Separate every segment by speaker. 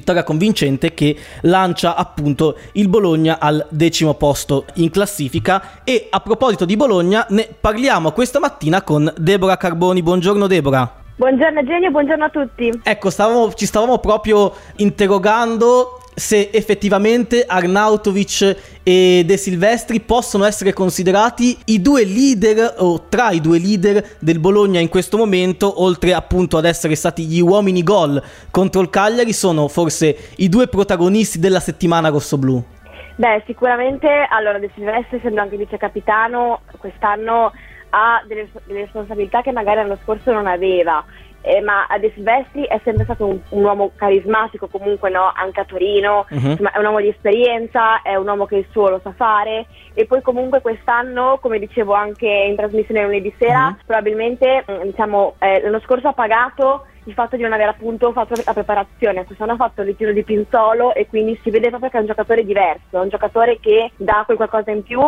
Speaker 1: vittoria convincente che lancia appunto il Bologna al decimo posto in classifica e a proposito di Bologna ne parliamo questa mattina con Deborah Carboni. Buongiorno Deborah.
Speaker 2: Buongiorno Genio, buongiorno a tutti.
Speaker 1: Ecco, stavamo, ci stavamo proprio interrogando se effettivamente Arnautovic e De Silvestri possono essere considerati i due leader o tra i due leader del Bologna in questo momento, oltre appunto ad essere stati gli uomini gol contro il Cagliari, sono forse i due protagonisti della settimana rossoblù.
Speaker 2: Beh, sicuramente allora De Silvestri, essendo anche vice capitano, quest'anno ha delle, delle responsabilità che magari l'anno scorso non aveva eh, ma De Silvestri è sempre stato un, un uomo carismatico comunque no? anche a Torino, uh-huh. insomma, è un uomo di esperienza, è un uomo che il suo lo sa fare e poi comunque quest'anno, come dicevo anche in trasmissione lunedì sera, uh-huh. probabilmente mm, diciamo, eh, l'anno scorso ha pagato il fatto di non aver appunto fatto la preparazione, quest'anno ha fatto il ritiro di Pinzolo e quindi si vede proprio che è un giocatore diverso, è un giocatore che dà quel qualcosa in più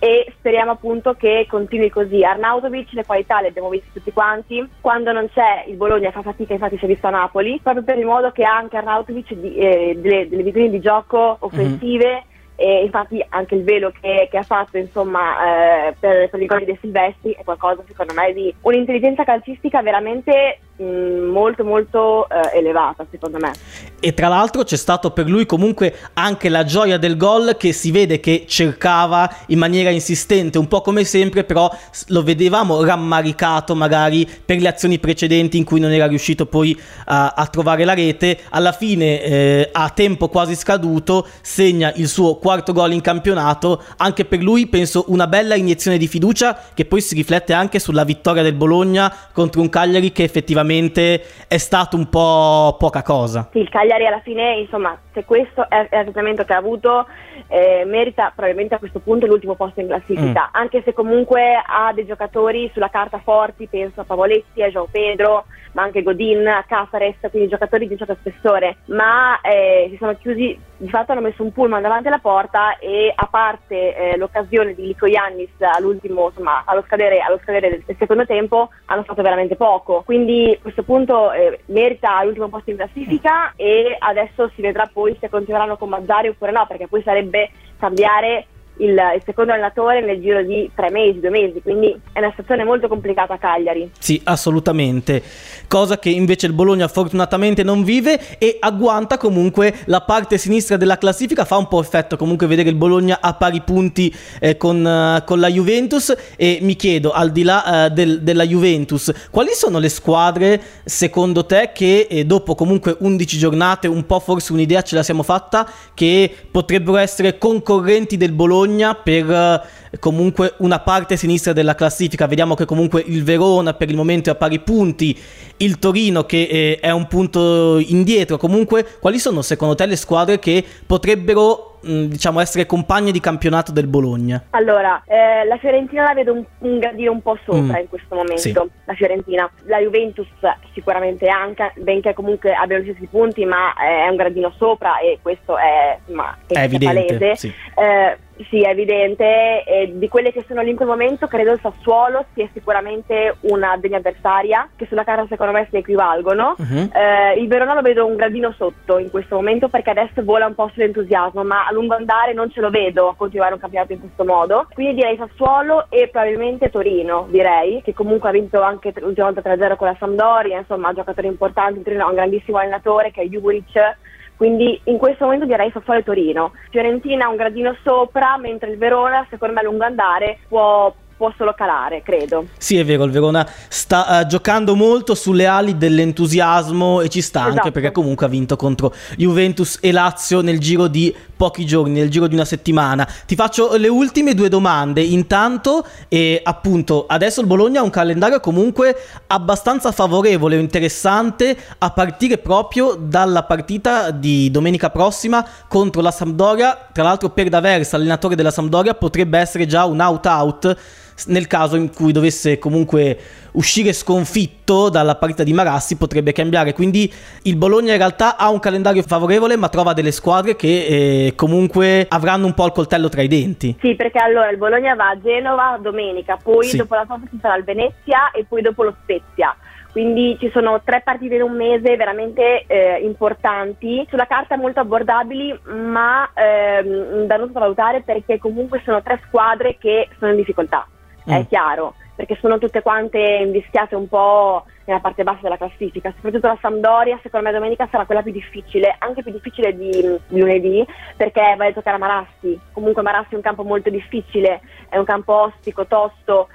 Speaker 2: e speriamo appunto che continui così. Arnautovic le qualità le abbiamo viste tutti quanti, quando non c'è il Bologna fa fatica, infatti si è visto a Napoli, proprio per il modo che ha anche Arnautovic di, eh, delle, delle visioni di gioco offensive. Mm-hmm e infatti anche il velo che, che ha fatto insomma, eh, per, per i gol di Silvestri è qualcosa secondo me di un'intelligenza calcistica veramente molto molto eh, elevata secondo me.
Speaker 1: E tra l'altro c'è stato per lui comunque anche la gioia del gol che si vede che cercava in maniera insistente un po' come sempre però lo vedevamo rammaricato magari per le azioni precedenti in cui non era riuscito poi a, a trovare la rete. Alla fine eh, a tempo quasi scaduto segna il suo quarto gol in campionato. Anche per lui penso una bella iniezione di fiducia che poi si riflette anche sulla vittoria del Bologna contro un Cagliari che effettivamente effettivamente è stato un po' poca cosa.
Speaker 2: Il Cagliari alla fine, insomma, se questo è il ragionamento che ha avuto, eh, merita probabilmente a questo punto l'ultimo posto in classifica, mm. anche se comunque ha dei giocatori sulla carta forti, penso a Pavoletti, a João Pedro, ma anche Godin, a Casares, quindi giocatori di un certo spessore, ma eh, si sono chiusi, di fatto hanno messo un pullman davanti alla porta e a parte eh, l'occasione di Lico Iannis all'ultimo, insomma, allo scadere, allo scadere del, secondo tempo, hanno fatto veramente poco. Quindi a questo punto eh, merita l'ultimo posto in classifica e adesso si vedrà poi se continueranno con Mazzari oppure no, perché poi sarebbe cambiare il, il, secondo allenatore nel giro di tre mesi, due mesi, quindi è una situazione molto complicata a Cagliari.
Speaker 1: Sì, assolutamente, cosa che invece il Bologna fortunatamente non vive e agguanta comunque la parte sinistra della classifica, fa un po' effetto comunque vedere il Bologna a pari punti eh, con, uh, con, la Juventus e mi chiedo, al di là uh, del, della Juventus, quali sono le squadre secondo te che eh, dopo comunque 11 giornate, un po' forse un'idea ce la siamo fatta, che potrebbero essere concorrenti del Bologna? Bologna per eh, comunque una parte sinistra della classifica. Vediamo che comunque il Verona per il momento è a pari punti, il Torino che eh, è un punto indietro. Comunque, quali sono secondo te le squadre che potrebbero diciamo essere compagne di campionato del Bologna?
Speaker 2: Allora, eh, la Fiorentina la vedo un, un gradino un po' sopra mm. in questo momento, sì. la Fiorentina. La Juventus sicuramente anche, benché comunque abbia gli stessi punti, ma è un gradino sopra e questo è, insomma, è, è evidente, palese. Sì. Eh, sì, è evidente. E di quelle che sono lì in quel momento, credo il Sassuolo sia sicuramente una degli avversaria, che sulla carta secondo me si equivalgono. Uh-huh. Eh, il Verona lo vedo un gradino sotto in questo momento perché adesso vola un po' sull'entusiasmo, ma a lungo andare non ce lo vedo continuare un campionato in questo modo. Quindi direi Sassuolo e probabilmente Torino, direi, che comunque ha vinto anche l'ultima volta 3-0 con la Sampdoria, insomma, giocatori importanti. Torino ha un grandissimo allenatore che è Juric quindi in questo momento direi Sassuolo e Torino. Fiorentina un gradino sopra, mentre il Verona, secondo me a lungo andare, può può solo calare, credo.
Speaker 1: Sì, è vero, il Verona sta uh, giocando molto sulle ali dell'entusiasmo e ci sta esatto. anche perché comunque ha vinto contro Juventus e Lazio nel giro di pochi giorni, nel giro di una settimana. Ti faccio le ultime due domande. Intanto, e appunto, adesso il Bologna ha un calendario comunque abbastanza favorevole o interessante a partire proprio dalla partita di domenica prossima contro la Sampdoria. Tra l'altro per D'Aversa, allenatore della Sampdoria, potrebbe essere già un out-out nel caso in cui dovesse comunque uscire sconfitto dalla partita di Marassi potrebbe cambiare. Quindi il Bologna in realtà ha un calendario favorevole ma trova delle squadre che eh, comunque avranno un po' il coltello tra i denti.
Speaker 2: Sì perché allora il Bologna va a Genova domenica poi sì. dopo la sosta ci sarà il Venezia e poi dopo lo Spezia. Quindi ci sono tre partite in un mese veramente eh, importanti, sulla carta molto abbordabili, ma ehm, da non sottovalutare perché comunque sono tre squadre che sono in difficoltà, mm. è chiaro, perché sono tutte quante invischiate un po' nella parte bassa della classifica, soprattutto la Sampdoria, secondo me domenica sarà quella più difficile, anche più difficile di, di lunedì, perché vai a giocare a Marassi, comunque Marassi è un campo molto difficile, è un campo ostico, tosto,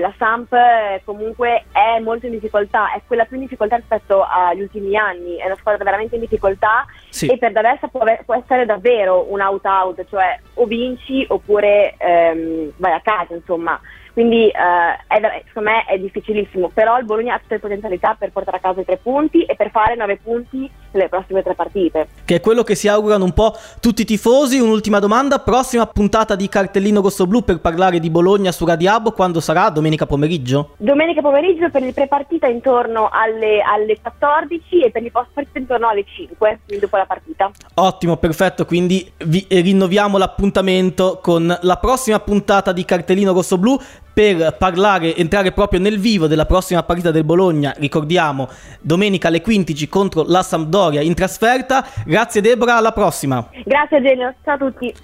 Speaker 2: la Samp eh, comunque è molto in difficoltà, è quella più in difficoltà rispetto agli ultimi anni, è una squadra veramente in difficoltà sì. e per D'Avessa può, può, essere davvero un out-out, cioè o vinci oppure ehm, vai a casa, insomma. Quindi eh, è, secondo me è difficilissimo, però il Bologna ha tutte le potenzialità per portare a casa i tre punti e per fare nove punti nelle prossime tre partite.
Speaker 1: Che è quello che si augurano un po' tutti i tifosi. Un'ultima domanda, prossima puntata di Cartellino Rosso-Blu per parlare di Bologna su Radiabo, quando sarà? Domenica pomeriggio?
Speaker 2: Domenica pomeriggio per il pre-partita intorno alle, alle 14 e per il post-partita intorno alle 5, quindi dopo la partita.
Speaker 1: Ottimo, perfetto, quindi vi rinnoviamo l'appuntamento con la prossima puntata di Cartellino Rosso-Blu per parlare, entrare proprio nel vivo della prossima partita del Bologna, ricordiamo, domenica alle 15 contro la Sampdoria in trasferta. Grazie Debora, alla prossima.
Speaker 2: Grazie Genio, ciao a tutti.